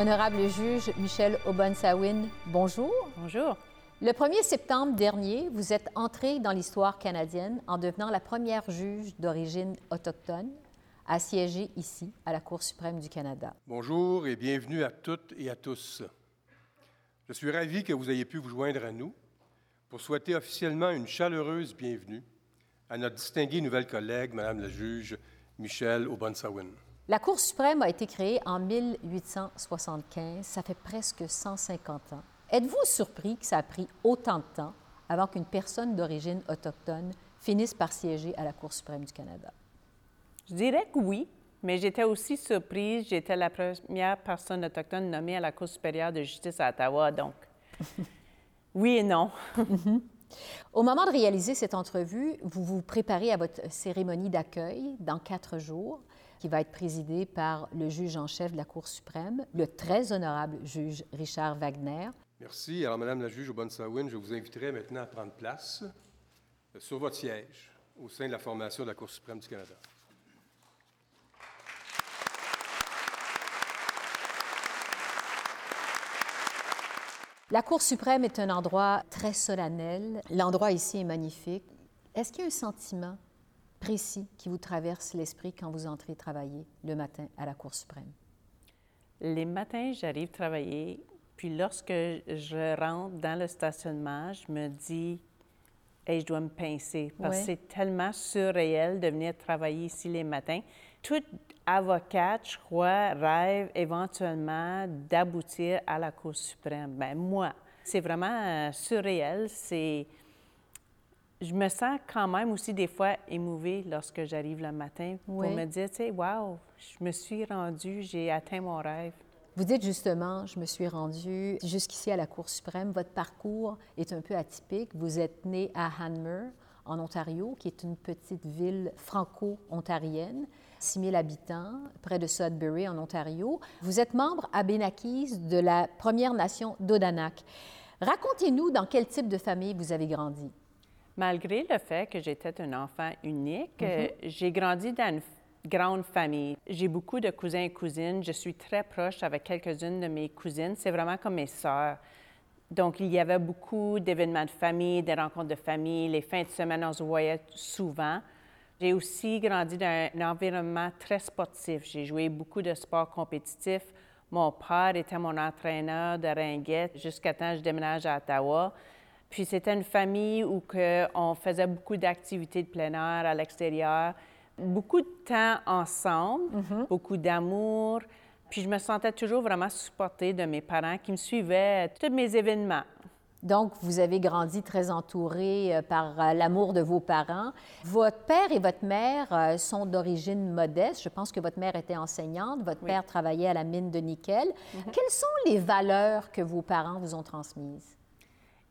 Honorable juge Michel Obonsawin, bonjour. Bonjour. Le 1er septembre dernier, vous êtes entré dans l'histoire canadienne en devenant la première juge d'origine autochtone à siéger ici, à la Cour suprême du Canada. Bonjour et bienvenue à toutes et à tous. Je suis ravi que vous ayez pu vous joindre à nous pour souhaiter officiellement une chaleureuse bienvenue à notre distinguée nouvelle collègue, Madame la juge Michelle Obonsawin. La Cour suprême a été créée en 1875, ça fait presque 150 ans. Êtes-vous surpris que ça a pris autant de temps avant qu'une personne d'origine autochtone finisse par siéger à la Cour suprême du Canada? Je dirais que oui, mais j'étais aussi surprise. J'étais la première personne autochtone nommée à la Cour supérieure de justice à Ottawa, donc oui et non. Au moment de réaliser cette entrevue, vous vous préparez à votre cérémonie d'accueil dans quatre jours, qui va être présidée par le juge en chef de la Cour suprême, le très honorable juge Richard Wagner. Merci. Alors, Madame la juge Obonsawin, je vous inviterai maintenant à prendre place euh, sur votre siège au sein de la formation de la Cour suprême du Canada. La Cour suprême est un endroit très solennel. L'endroit ici est magnifique. Est-ce qu'il y a un sentiment précis qui vous traverse l'esprit quand vous entrez travailler le matin à la Cour suprême? Les matins, j'arrive travailler, puis lorsque je rentre dans le stationnement, je me dis, hey, je dois me pincer, parce que c'est tellement surréel de venir travailler ici les matins. Toute avocate, je crois, rêve éventuellement d'aboutir à la Cour suprême. Ben moi, c'est vraiment euh, surréel. C'est je me sens quand même aussi des fois émouvée lorsque j'arrive le matin pour me dire, tu sais, wow, je me suis rendue, j'ai atteint mon rêve. Vous dites justement, je me suis rendue jusqu'ici à la Cour suprême. Votre parcours est un peu atypique. Vous êtes né à Hanmer, en Ontario, qui est une petite ville franco-ontarienne, 6 000 habitants, près de Sudbury, en Ontario. Vous êtes membre à Benakis de la Première Nation d'Odanak. Racontez-nous dans quel type de famille vous avez grandi. Malgré le fait que j'étais un enfant unique, euh, mhm. j'ai grandi dans une grande famille. J'ai beaucoup de cousins et cousines. Je suis très proche avec quelques-unes de mes cousines. C'est vraiment comme mes sœurs. Donc, il y avait beaucoup d'événements de famille, des rencontres de famille. Les fins de semaine, on se voyait souvent. J'ai aussi grandi dans un environnement très sportif. J'ai joué beaucoup de sports compétitifs. Mon père était mon entraîneur de ringuette jusqu'à temps que je déménage à Ottawa. Puis c'était une famille où on faisait beaucoup d'activités de plein air à l'extérieur, beaucoup de temps ensemble, mhm. beaucoup d'amour. Puis je me sentais toujours vraiment supportée de mes parents qui me suivaient à tous mes événements. Donc, vous avez grandi très entouré euh, par euh, l'amour de vos parents. Votre père et votre mère euh, sont d'origine modeste. Je pense que votre mère était enseignante, votre père travaillait à la mine de nickel. Mhm. Quelles sont les valeurs que vos parents vous ont transmises?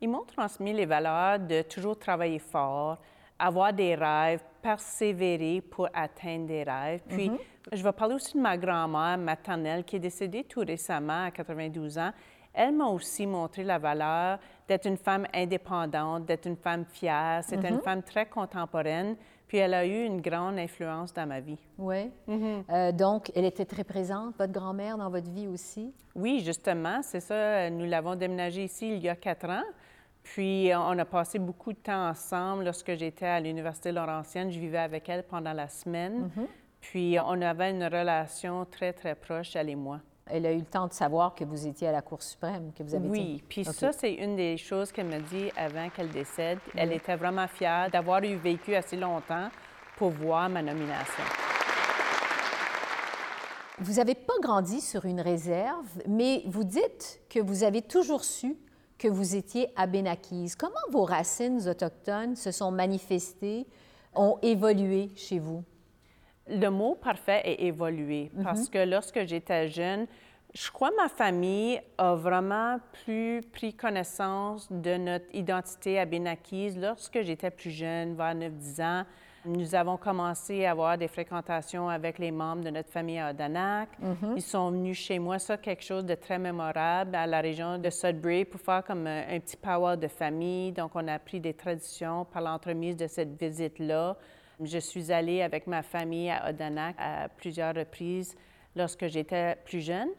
Ils m'ont transmis les valeurs de toujours travailler fort, avoir des rêves, persévérer pour atteindre des rêves. Puis, mhm. je vais parler aussi de ma grand-mère maternelle qui est décédée tout récemment à 92 ans. Elle m'a aussi montré la valeur d'être une femme indépendante, d'être une femme fière. C'était une mhm. femme très contemporaine. Puis elle a eu une grande influence dans ma vie. Oui. Mhm. Euh, donc, elle était très présente, votre grand-mère, dans votre vie aussi? Oui, justement, c'est ça. Nous l'avons déménagée ici il y a quatre ans. Puis, on a passé beaucoup de temps ensemble. Lorsque j'étais à l'Université Laurentienne, je vivais avec elle pendant la semaine. Mhm. Puis, on avait une relation très, très proche, elle et moi. Elle a eu le temps de savoir que vous étiez à la Cour suprême, que vous avez Oui, puis ça, c'est une des choses qu'elle me dit avant qu'elle décède. Elle était vraiment fière d'avoir eu vécu assez longtemps pour voir ma nomination. Vous n'avez pas grandi sur une réserve, mais vous dites que vous avez toujours su que vous étiez à Benakis. Comment vos racines autochtones se sont manifestées, ont évolué chez vous? Le mot parfait est évolué mhm. parce que lorsque j'étais jeune, je crois que ma famille a vraiment plus pris connaissance de notre identité à Benakis lorsque j'étais plus jeune, vers 9-10 ans. Nous avons commencé à avoir des fréquentations avec les membres de notre famille à Odanak. Mhm. Ils sont venus chez moi, ça, quelque chose de très mémorable à la région de Sudbury pour faire comme un, un petit power de famille. Donc, on a appris des traditions par l'entremise de cette visite-là. Je suis allée avec ma famille à Odanak à plusieurs reprises lorsque j'étais plus jeune.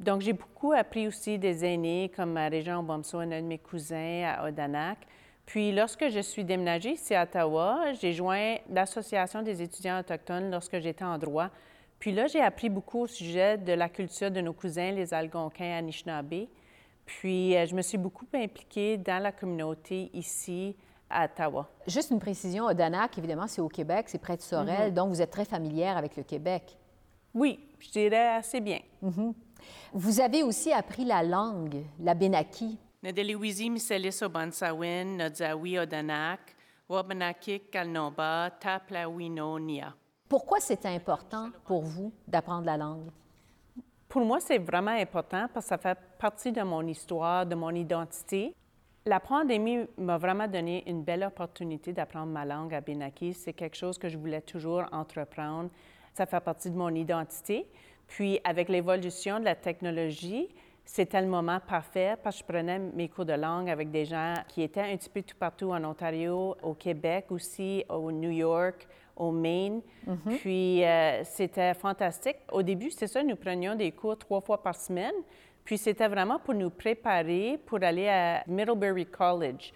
Donc, j'ai beaucoup appris aussi des aînés, comme Régent Bomso, un de mes cousins à Odanak. Puis, lorsque je suis déménagée ici à Ottawa, j'ai joint l'Association des étudiants autochtones lorsque j'étais en droit. Puis là, j'ai appris beaucoup au sujet de la culture de nos cousins, les Algonquins Anishinaabe. Puis, euh, je me suis beaucoup impliquée dans la communauté ici à Ottawa. Juste une précision, Odanak, évidemment, c'est au Québec, c'est près de Sorel, donc vous êtes très familière avec le Québec. Oui, je dirais assez bien. Vous avez aussi appris la langue, la Benaki. Nadeliwizi miselis obansawin, nodzawi odanak, wabanakik kalnoba, taplawino nia. Pourquoi c'est important pour vous d'apprendre la langue? Pour moi, c'est vraiment important parce que ça fait partie de mon histoire, de mon identité. La pandémie m'a vraiment donné une belle opportunité d'apprendre ma langue à Benaki. C'est quelque chose que je voulais toujours entreprendre. Ça fait partie de mon identité. Puis, avec l'évolution de la technologie, c'était le moment parfait parce que je prenais mes cours de langue avec des gens qui étaient un petit peu tout partout en Ontario, au Québec aussi, au New York, au Maine. Puis euh, c'était fantastique. Au début, c'est ça, nous prenions des cours trois fois par semaine. Puis c'était vraiment pour nous préparer pour aller à Middlebury College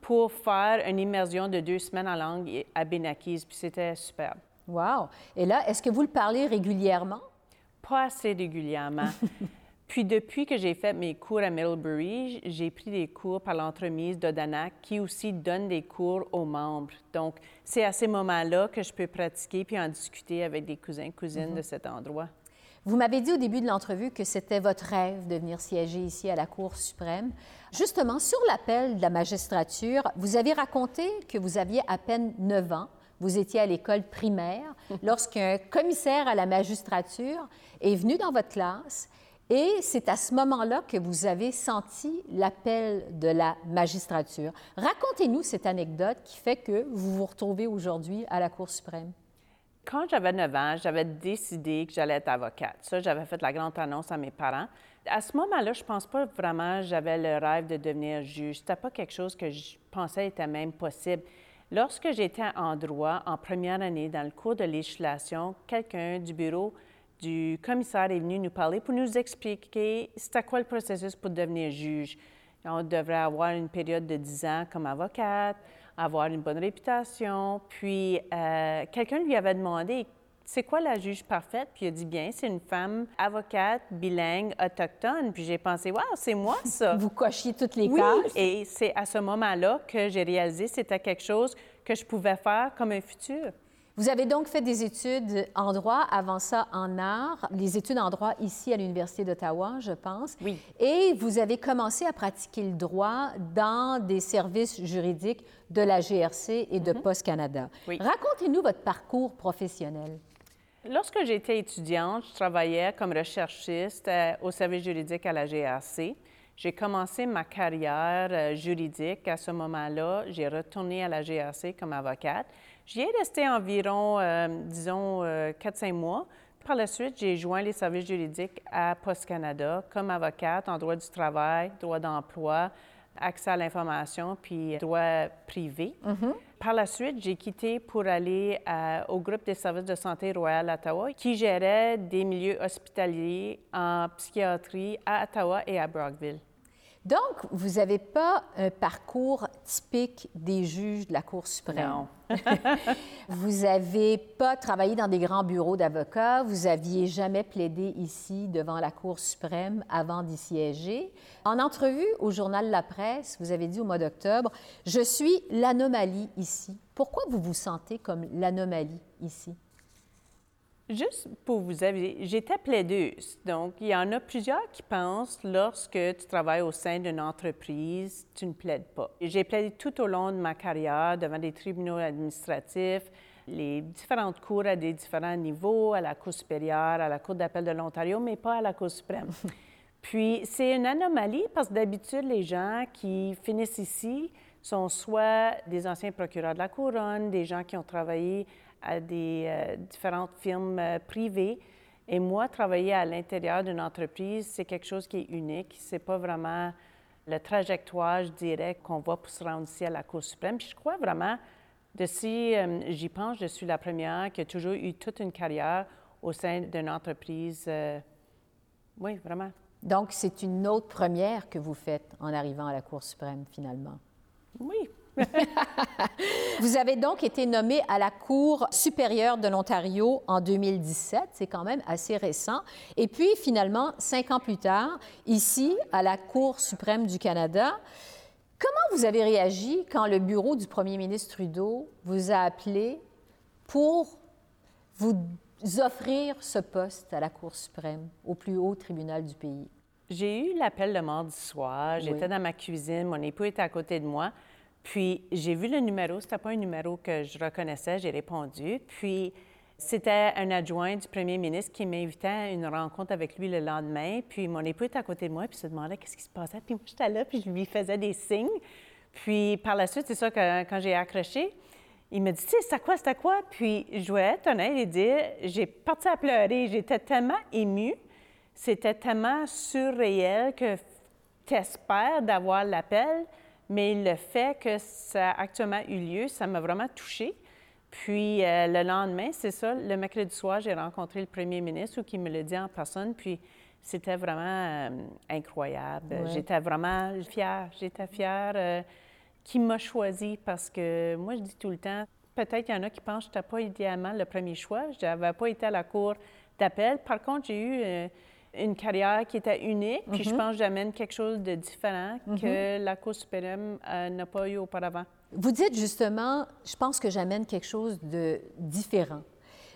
pour faire une immersion de deux semaines en langue à Benakis. Puis c'était superbe. Wow! Et là, est-ce que vous le parlez régulièrement? Pas assez régulièrement. Puis depuis que j'ai fait mes cours à Middlebury, j'ai pris des cours par l'entremise d'Odanak qui aussi donne des cours aux membres. Donc, c'est à ces moments-là que je peux pratiquer puis en discuter avec des cousins, cousines de cet endroit. Vous m'avez dit au début de l'entrevue que c'était votre rêve de venir siéger ici à la Cour suprême. Justement, sur l'appel de la magistrature, vous avez raconté que vous aviez à peine 9 ans. Vous étiez à l'école primaire lorsqu'un commissaire à la magistrature est venu dans votre classe et c'est à ce moment-là que vous avez senti l'appel de la magistrature. Racontez-nous cette anecdote qui fait que vous vous retrouvez aujourd'hui à la Cour suprême. Quand j'avais 9 ans, j'avais décidé que j'allais être avocate. Ça, j'avais fait la grande annonce à mes parents. À ce moment-là, je pense pas vraiment que j'avais le rêve de devenir juge. C'était pas quelque chose que je pensais était même possible. Lorsque j'étais en droit, en première année, dans le cours de législation, quelqu'un du bureau du commissaire est venu nous parler pour nous expliquer c'était quoi le processus pour devenir juge. On devrait avoir une période de 10 ans comme avocate, avoir une bonne réputation. Puis, euh, quelqu'un lui avait demandé c'est quoi la juge parfaite? Puis il a dit bien, c'est une femme avocate, bilingue, autochtone. Puis j'ai pensé, waouh, c'est moi ça. Vous cochiez toutes les oui, cases? et c'est à ce moment-là que j'ai réalisé que c'était quelque chose que je pouvais faire comme un futur. Vous avez donc fait des études en droit, avant ça en art, les études en droit ici à l'Université d'Ottawa, je pense. Oui. Et vous avez commencé à pratiquer le droit dans des services juridiques de la GRC et de Post Canada. Oui. Racontez-nous votre parcours professionnel. Lorsque j'étais étudiante, je travaillais comme recherchiste euh, au service juridique à la GRC. J'ai commencé ma carrière euh, juridique à ce moment-là. J'ai retourné à la GRC comme avocate. J'y ai resté environ, euh, disons, 4-5 mois. Par la suite, j'ai joint les services juridiques à Post Canada comme avocate en droit du travail, droit d'emploi, accès à l'information, puis droit privé. Par la suite, j'ai quitté pour aller à- au groupe des services de santé Royal Ottawa, qui gérait des milieux hospitaliers en psychiatrie à Ottawa et à Brockville. Donc, vous n'avez pas un parcours typique des juges de la Cour suprême. Non. Vous n'avez pas travaillé dans des grands bureaux d'avocats, vous aviez jamais plaidé ici devant la Cour suprême avant d'y siéger. En entrevue au journal La Presse, vous avez dit au mois d'octobre, Je suis l'anomalie ici. Pourquoi vous vous sentez comme l'anomalie ici? Juste pour vous aviser, j'étais plaideuse. Donc, il y en a plusieurs qui pensent, lorsque tu travailles au sein d'une entreprise, tu ne plaides pas. J'ai plaidé tout au long de ma carrière devant des tribunaux administratifs, les différentes cours à des différents niveaux, à la Cour supérieure, à la Cour d'appel de l'Ontario, mais pas à la Cour suprême. Puis, c'est une anomalie parce que d'habitude, les gens qui finissent ici sont soit des anciens procureurs de la Couronne, des gens qui ont travaillé à des euh, différentes firmes euh, privées. Et moi, travailler à l'intérieur d'une entreprise, c'est quelque chose qui est unique. C'est pas vraiment le trajectoire, je dirais, qu'on voit pour se rendre ici à la Cour suprême. Puis je crois vraiment, de si euh, j'y pense, je suis la première qui a toujours eu toute une carrière au sein d'une entreprise. euh, oui, vraiment. Donc, c'est une autre première que vous faites en arrivant à la Cour suprême, finalement? Oui. vous avez donc été nommé à la Cour supérieure de l'Ontario en 2017, c'est quand même assez récent. Et puis, finalement, cinq ans plus tard, ici, à la Cour suprême du Canada, comment vous avez réagi quand le bureau du premier ministre Trudeau vous a appelé pour vous offrir ce poste à la Cour suprême, au plus haut tribunal du pays? J'ai eu l'appel le mardi soir. J'étais dans ma cuisine, mon époux était à côté de moi. Puis j'ai vu le numéro, c'était pas un numéro que je reconnaissais, j'ai répondu. Puis c'était un adjoint du premier ministre qui m'invitait à une rencontre avec lui le lendemain. Puis mon époux était à côté de moi, puis se demandait qu'est-ce qui se passait. Puis moi, j'étais là, puis je lui faisais des signes. Puis par la suite, c'est ça que quand j'ai accroché, il me dit, tu sais, c'était quoi, c'était quoi? Puis je vais être honnête et dire, j'ai parti à pleurer. J'étais tellement émue, c'était tellement surréel que tu espères d'avoir l'appel, mais le fait que ça a actuellement eu lieu, ça m'a vraiment touchée. Puis euh, le lendemain, c'est ça, le mercredi soir, j'ai rencontré le premier ministre qui me l'a dit en personne, puis c'était vraiment euh, incroyable. J'étais vraiment fière, j'étais fière euh, qu'il m'a choisi parce que moi, je dis tout le temps, peut-être qu'il y en a qui pensent que je n'étais pas idéalement le premier choix. Je n'avais pas été à la cour d'appel. Par contre, j'ai eu une carrière qui était unique, puis je mhm. pense que j'amène quelque chose de différent mhm. que la Cour suprême euh, n'a pas eu auparavant. Vous dites justement, je pense que j'amène quelque chose de différent.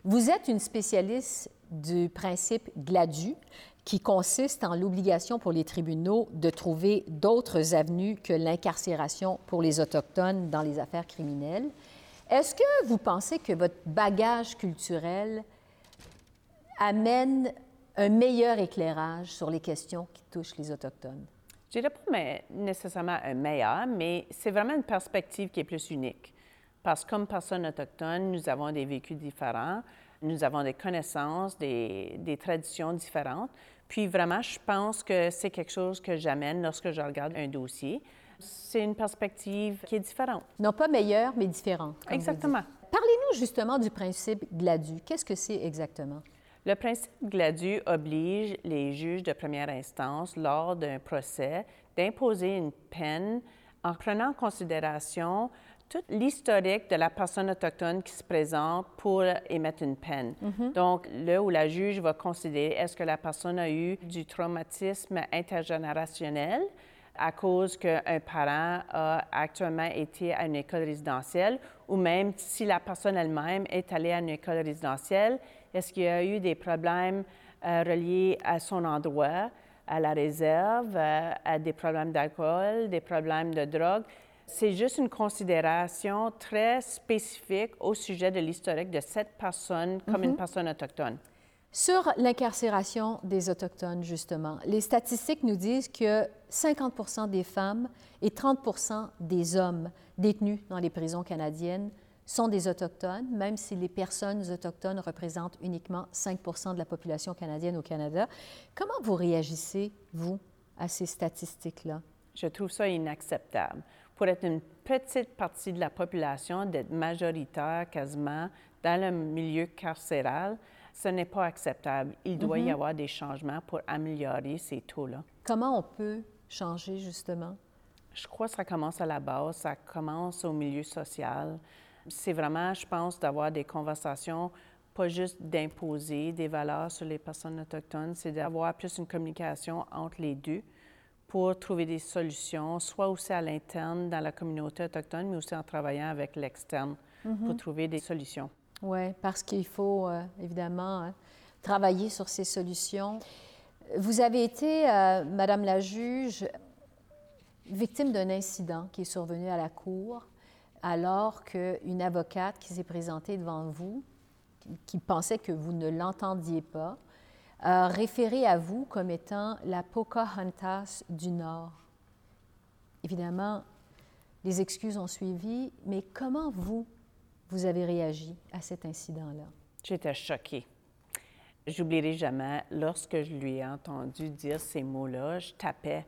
Vous êtes une spécialiste du principe GLADU, qui consiste en l'obligation pour les tribunaux de trouver d'autres avenues que l'incarcération pour les Autochtones dans les affaires criminelles. Est-ce que vous pensez que votre bagage culturel amène un meilleur éclairage sur les questions qui touchent les Autochtones? Je dirais pas nécessairement un meilleur, mais c'est vraiment une perspective qui est plus unique. Parce que comme personnes autochtones, nous avons des vécus différents, nous avons des connaissances, des, des traditions différentes. Puis vraiment, je pense que c'est quelque chose que j'amène lorsque je regarde un dossier. C'est une perspective qui est différente. Non pas meilleure, mais différente. Exactement. Parlez-nous justement du principe GLADU. Qu'est-ce que c'est exactement? Le principe GLADU oblige les juges de première instance, lors d'un procès, d'imposer une peine en prenant en considération tout l'historique de la personne autochtone qui se présente pour émettre une peine. Mm-hmm. Donc, là où la juge va considérer est-ce que la personne a eu du traumatisme intergénérationnel à cause qu'un parent a actuellement été à une école résidentielle ou même si la personne elle-même est allée à une école résidentielle est-ce qu'il y a eu des problèmes euh, reliés à son endroit, à la réserve, euh, à des problèmes d'alcool, des problèmes de drogue? C'est juste une considération très spécifique au sujet de l'historique de cette personne comme une mhm. personne autochtone. Sur l'incarcération des Autochtones, justement, les statistiques nous disent que 50% des femmes et 30% des hommes détenus dans les prisons canadiennes sont des Autochtones, même si les personnes autochtones représentent uniquement 5% de la population canadienne au Canada. Comment vous réagissez, vous, à ces statistiques-là? Je trouve ça inacceptable. Pour être une petite partie de la population, d'être majoritaire quasiment dans le milieu carcéral, ce n'est pas acceptable. Il doit y mm-hmm. avoir des changements pour améliorer ces taux-là. Comment on peut changer, justement? Je crois que ça commence à la base, ça commence au milieu social c'est vraiment, je pense, d'avoir des conversations, pas juste d'imposer des valeurs sur les personnes autochtones, c'est d'avoir plus une communication entre les deux pour trouver des solutions, soit aussi à l'interne dans la communauté autochtone, mais aussi en travaillant avec l'externe pour mm-hmm. trouver des solutions. Oui, parce qu'il faut euh, évidemment hein, travailler sur ces solutions. Vous avez été, euh, Madame la juge, victime d'un incident qui est survenu à la Cour alors qu'une avocate qui s'est présentée devant vous, qui pensait que vous ne l'entendiez pas, a référé à vous comme étant la Pocahontas du Nord. Évidemment, les excuses ont suivi, mais comment vous, vous avez réagi à cet incident-là? J'étais choquée. J'oublierai jamais, lorsque je lui ai entendu dire ces mots-là, je tapais,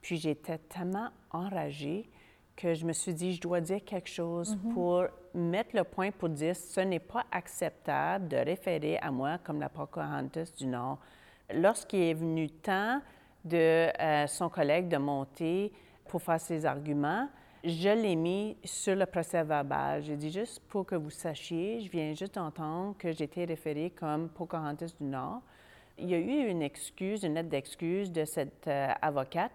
puis j'étais tellement enragée que je me suis dit, je dois dire quelque chose mhm. pour mettre le point pour dire ce n'est pas acceptable de référer à moi comme la Pocahontas du Nord. Lorsqu'il est venu temps de euh, son collègue de monter pour faire ses arguments. Je l'ai mis sur le procès verbal. J'ai dit juste pour que vous sachiez, je viens juste d'entendre que été référée comme Pocahontas du Nord. Il y a eu une excuse, une lettre d'excuse de cette euh, avocate,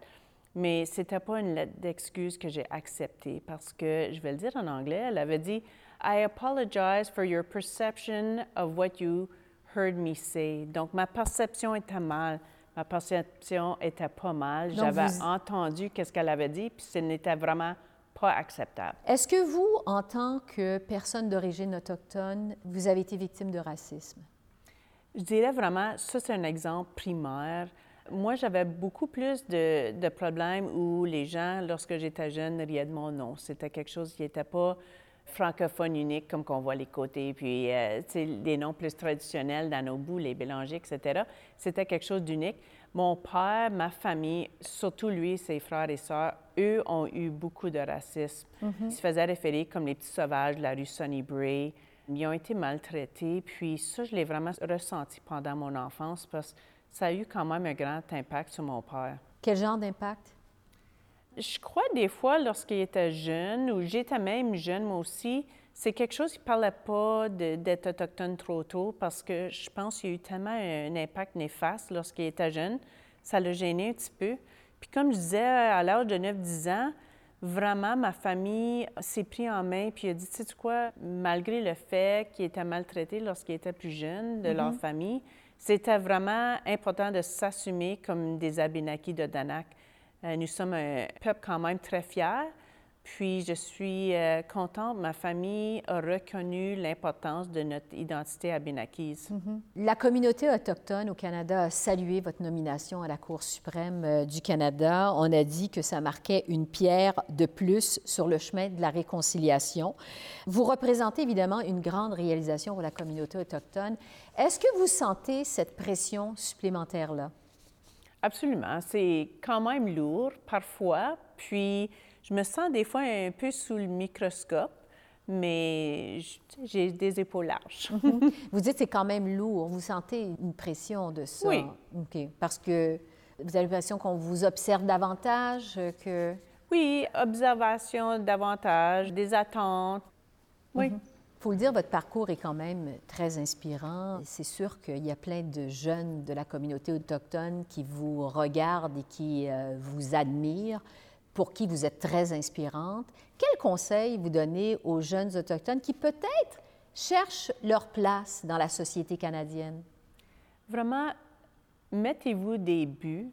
mais ce n'était pas une lettre d'excuse que j'ai acceptée parce que, je vais le dire en anglais, elle avait dit I apologize for your perception of what you heard me say. Donc, ma perception était mal. Ma perception était pas mal. J'avais entendu qu'est-ce qu'elle avait dit, puis ce n'était vraiment pas acceptable. Est-ce que vous, en tant que personne d'origine autochtone, vous avez été victime de racisme? Je dirais vraiment, ça c'est un exemple primaire. Moi, j'avais beaucoup plus de, de, problèmes où les gens, lorsque j'étais jeune, riaient de mon nom. C'était quelque chose qui n'était pas francophone unique, comme qu'on voit les côtés, puis euh, des noms plus traditionnels dans nos bouts, les Bélangers, etc. C'était quelque chose d'unique. Mon père, ma famille, surtout lui, ses frères et sœurs, eux ont eu beaucoup de racisme. Mm-hmm. Ils se faisaient référer comme les petits sauvages de la rue Sonny Bray. Ils ont été maltraités, puis ça, je l'ai vraiment ressenti pendant mon enfance parce que ça a eu quand même un grand impact sur mon père. Quel genre d'impact? Je crois des fois, lorsqu'il était jeune, ou j'étais même jeune moi aussi, c'est quelque chose qui ne parlait pas d'être autochtone trop tôt parce que je pense qu'il y a eu tellement un, impact néfaste lorsqu'il était jeune. Ça l'a gêné un petit peu. Puis comme je disais, à l'âge de 9-10 ans, vraiment, ma famille s'est pris en main puis a dit, tu sais quoi, malgré le fait qu'il était maltraité lorsqu'il était plus jeune de leur mm-hmm. famille, c'était vraiment important de s'assumer comme des Abénakis de Danak. Euh, nous sommes un peuple quand même très fier. Puis je suis euh, contente, ma famille a reconnu l'importance de notre identité abénakise. Mm-hmm. La communauté autochtone au Canada a salué votre nomination à la Cour suprême euh, du Canada. On a dit que ça marquait une pierre de plus sur le chemin de la réconciliation. Vous représentez évidemment une grande réalisation pour la communauté autochtone. Est-ce que vous sentez cette pression supplémentaire-là? Absolument. C'est quand même lourd parfois. Puis, je me sens des fois un peu sous le microscope, mais j'ai des épaules larges. Mhm. Vous dites que c'est quand même lourd. Vous sentez une pression de ça? Oui. OK. Parce que vous avez l'impression qu'on vous observe davantage que... Oui, observation davantage, des attentes. Oui. Il faut le dire, votre parcours est quand même très inspirant. C'est sûr qu'il y a plein de jeunes de la communauté autochtone qui vous regardent et qui euh, vous admirent, pour qui vous êtes très inspirante. Quels conseils vous donnez aux jeunes autochtones qui peut-être cherchent leur place dans la société canadienne? Vraiment, mettez-vous des buts,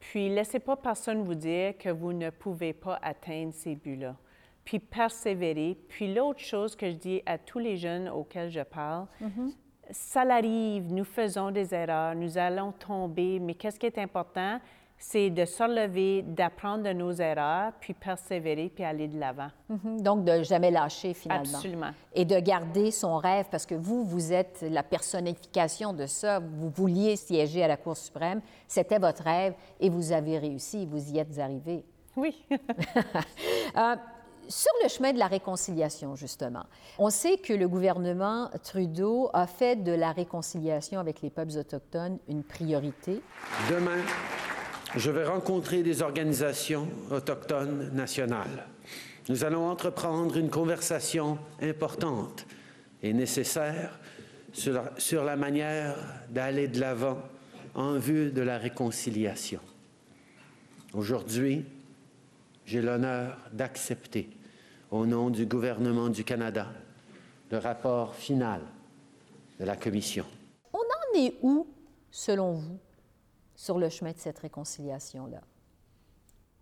puis laissez pas personne vous dire que vous ne pouvez pas atteindre ces buts-là puis persévérer. Puis l'autre chose que je dis à tous les jeunes auxquels je parle, mm-hmm. ça l'arrive, nous faisons des erreurs, nous allons tomber, mais qu'est-ce qui est important? C'est de se relever, d'apprendre de nos erreurs, puis persévérer, puis aller de l'avant. Mm-hmm. Donc, de jamais lâcher finalement. Absolument. Et de garder son rêve, parce que vous, vous êtes la personnification de ça. Vous vouliez siéger à la Cour suprême, c'était votre rêve, et vous avez réussi, vous y êtes arrivé. Oui. euh, sur le chemin de la réconciliation, justement, on sait que le gouvernement Trudeau a fait de la réconciliation avec les peuples autochtones une priorité. Demain, je vais rencontrer des organisations autochtones nationales. Nous allons entreprendre une conversation importante et nécessaire sur la, manière d'aller de l'avant en vue de la réconciliation. Aujourd'hui, j'ai l'honneur d'accepter au nom du gouvernement du Canada le rapport final de la Commission. On en est où, selon vous, sur le chemin de cette réconciliation-là?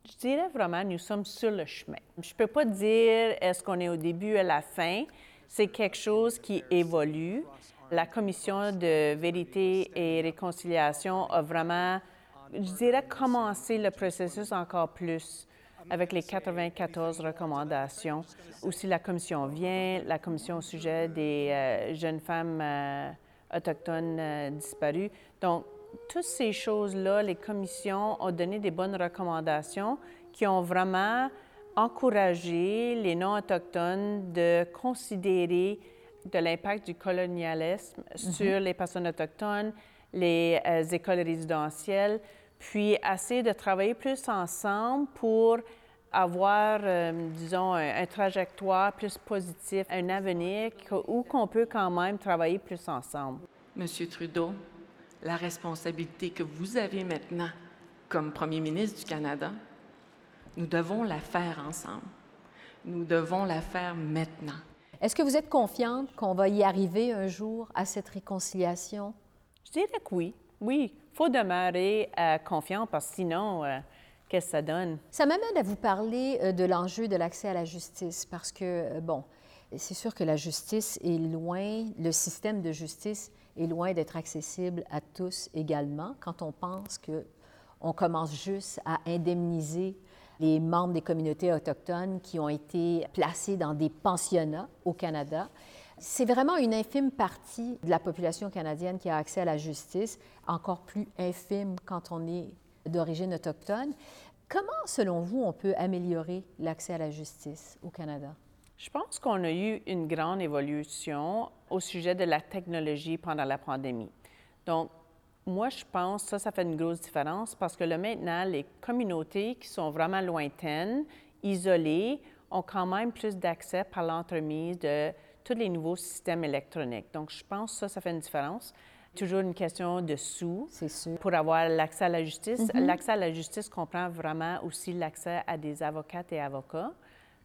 Je dirais vraiment, nous sommes sur le chemin. Je ne peux pas dire est-ce qu'on est au début ou à la fin. C'est quelque chose qui évolue. La Commission de vérité et réconciliation a vraiment, je dirais, commencé le processus encore plus avec les 94 recommandations. Aussi, la commission vient, la commission au sujet des euh, jeunes femmes euh, autochtones euh, disparues. Donc, toutes ces choses-là, les commissions ont donné des bonnes recommandations qui ont vraiment encouragé les non-autochtones de considérer de l'impact du colonialisme mm-hmm. sur les personnes autochtones, les écoles résidentielles, puis essayer de travailler plus ensemble pour avoir, euh, disons, un, trajectoire plus positif, un avenir où qu'on peut quand même travailler plus ensemble. Monsieur Trudeau, la responsabilité que vous avez maintenant comme Premier ministre du Canada, nous devons la faire ensemble. Nous devons la faire maintenant. Est-ce que vous êtes confiante qu'on va y arriver un jour à cette réconciliation? Je dirais que oui. Oui, il faut demeurer euh, confiant parce que sinon, euh, qu'est-ce que ça donne? Ça m'amène à vous parler euh, de l'enjeu de l'accès à la justice parce que, bon, c'est sûr que la justice est loin, le système de justice est loin d'être accessible à tous également quand on pense que on commence juste à indemniser les membres des communautés autochtones qui ont été placés dans des pensionnats au Canada. C'est vraiment une infime partie de la population canadienne qui a accès à la justice, encore plus infime quand on est d'origine autochtone. Comment, selon vous, on peut améliorer l'accès à la justice au Canada? Je pense qu'on a eu une grande évolution au sujet de la technologie pendant la pandémie. Donc, moi, je pense que ça, ça fait une grosse différence parce que là, maintenant, les communautés qui sont vraiment lointaines, isolées, ont quand même plus d'accès par l'entremise de tous les nouveaux systèmes électroniques. Donc, je pense que ça, ça fait une différence. Toujours une question de sous pour avoir l'accès à la justice. Mm-hmm. L'accès à la justice comprend vraiment aussi l'accès à des avocates et avocats.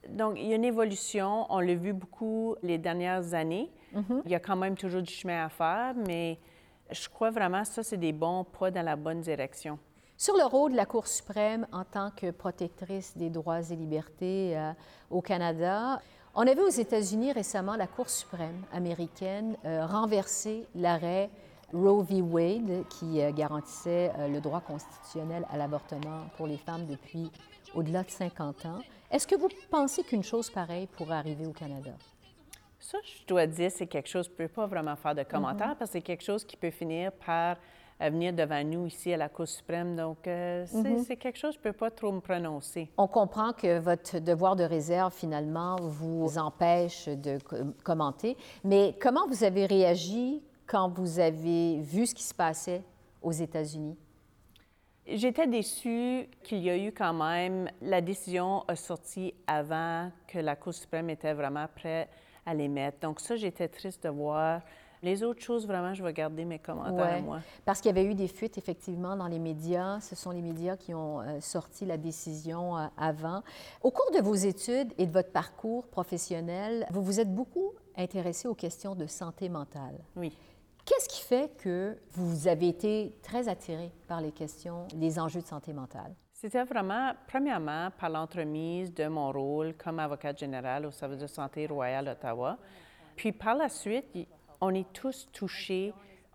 Donc, il y a une évolution. On l'a vu beaucoup les dernières années. Mm-hmm. Il y a quand même toujours du chemin à faire, mais je crois vraiment que ça, c'est des bons pas dans la bonne direction. Sur le rôle de la Cour suprême en tant que protectrice des droits et libertés euh, au Canada, on a vu aux États-Unis récemment la Cour suprême américaine euh, renverser l'arrêt Roe v. Wade qui euh, garantissait le droit constitutionnel à l'avortement pour les femmes depuis au-delà de 50 ans. Est-ce que vous pensez qu'une chose pareille pourrait arriver au Canada? Ça, je dois dire, c'est quelque chose, je ne peux pas vraiment faire de commentaires parce que c'est quelque chose qui peut finir par euh, venir devant nous ici à la Cour suprême. Donc, euh, mhm. c'est quelque chose, je ne peux pas trop me prononcer. On comprend que votre devoir de réserve, finalement, vous empêche de commenter. Mais comment vous avez réagi quand vous avez vu ce qui se passait aux États-Unis? J'étais déçue qu'il y a eu quand même, la décision a sorti avant que la Cour suprême était vraiment prête à les mettre. Donc ça, j'étais triste de voir. Les autres choses, vraiment, je vais garder mes commentaires à moi. Parce qu'il y avait eu des fuites, effectivement, dans les médias. Ce sont les médias qui ont euh, sorti la décision euh, avant. Au cours de vos études et de votre parcours professionnel, vous vous êtes beaucoup intéressé aux questions de santé mentale. Oui. Qu'est-ce qui fait que vous avez été très attiré par les questions, les enjeux de santé mentale? C'était vraiment, premièrement, par l'entremise de mon rôle comme avocate générale au service de santé royal Ottawa. Puis par la suite, on est tous touchés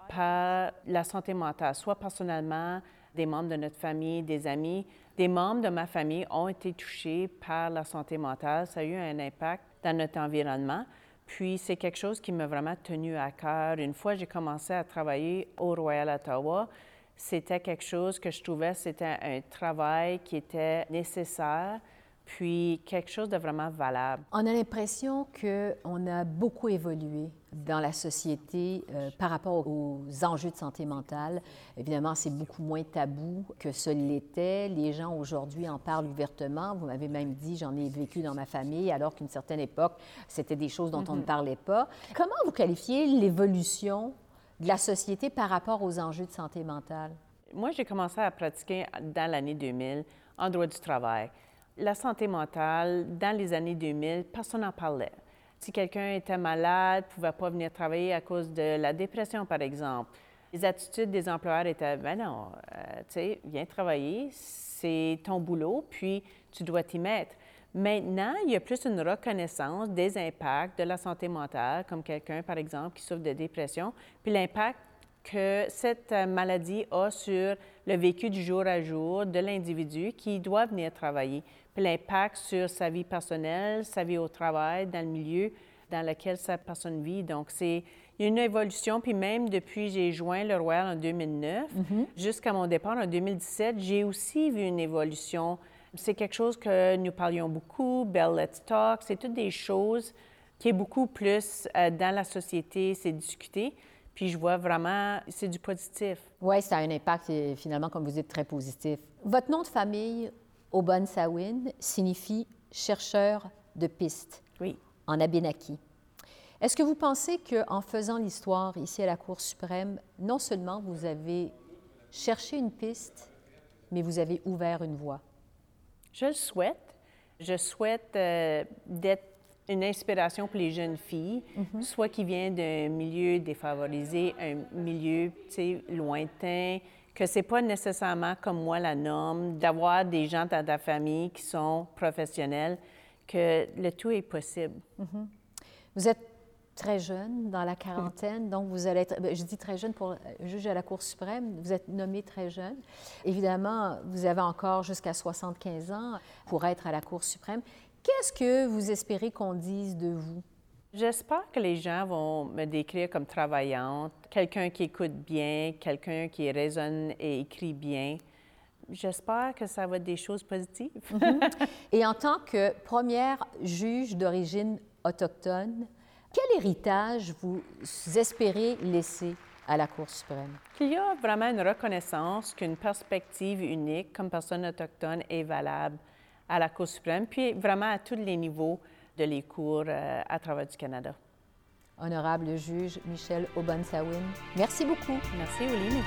par la santé mentale, soit personnellement, des membres de notre famille, des amis. Des membres de ma famille ont été touchés par la santé mentale. Ça a eu un impact dans notre environnement. Puis c'est quelque chose qui m'a vraiment tenu à cœur. Une fois j'ai commencé à travailler au Royal Ottawa, c'était quelque chose que je trouvais, c'était un travail qui était nécessaire, puis quelque chose de vraiment valable. On a l'impression qu'on a beaucoup évolué dans la société euh, par rapport aux enjeux de santé mentale. Évidemment, c'est beaucoup moins tabou que ce l'était. Les gens aujourd'hui en parlent ouvertement. Vous m'avez même dit, j'en ai vécu dans ma famille, alors qu'une certaine époque, c'était des choses dont on ne mm-hmm. parlait pas. Comment vous qualifiez l'évolution de la société par rapport aux enjeux de santé mentale? Moi, j'ai commencé à pratiquer dans l'année 2000 en droit du travail. La santé mentale, dans les années 2000, personne n'en parlait. Si quelqu'un était malade, ne pouvait pas venir travailler à cause de la dépression, par exemple, les attitudes des employeurs étaient ben non, euh, tu sais, viens travailler, c'est ton boulot, puis tu dois t'y mettre. Maintenant, il y a plus une reconnaissance des impacts de la santé mentale, comme quelqu'un, par exemple, qui souffre de dépression, puis l'impact que cette euh, maladie a sur le vécu du jour à jour de l'individu qui doit venir travailler, l'impact sur sa vie personnelle, sa vie au travail, dans le milieu dans lequel sa personne vit. Donc, c'est une évolution. Puis même depuis j'ai joint le Royal en 2009, mm-hmm. jusqu'à mon départ en 2017, j'ai aussi vu une évolution c'est quelque chose que nous parlions beaucoup, Bell Let's Talk, c'est toutes des choses qui est beaucoup plus euh, dans la société, c'est discuté. Puis je vois vraiment, c'est du positif. Oui, ça a un impact, finalement, comme vous dites, très positif. Votre nom de famille, Oban Sawin, signifie chercheur de pistes Oui. en Abénaki. Est-ce que vous pensez qu'en faisant l'histoire ici à la Cour suprême, non seulement vous avez cherché une piste, mais vous avez ouvert une voie? Je le souhaite. Je souhaite euh, d'être une inspiration pour les jeunes filles, soit qui viennent d'un milieu défavorisé, un milieu lointain, que c'est pas nécessairement comme moi la norme, d'avoir des gens dans ta famille qui sont professionnels, que le tout est possible. Vous êtes très jeune, dans la quarantaine, donc vous allez être, ben, je dis très jeune pour juge à la Cour suprême, vous êtes nommé très jeune. Évidemment, vous avez encore jusqu'à 75 ans pour être à la Cour suprême. Qu'est-ce que vous espérez qu'on dise de vous? J'espère que les gens vont me décrire comme travaillante, quelqu'un qui écoute bien, quelqu'un qui raisonne et écrit bien. J'espère que ça va être des choses positives. Et en tant que première juge d'origine autochtone, quel héritage vous espérez laisser à la Cour suprême? Qu'il y a vraiment une reconnaissance qu'une perspective unique comme personne autochtone est valable à la Cour suprême, puis vraiment à tous les niveaux de les cours euh, à travers du Canada. Honorable juge Michel Obansawin, merci beaucoup. Merci, Oline.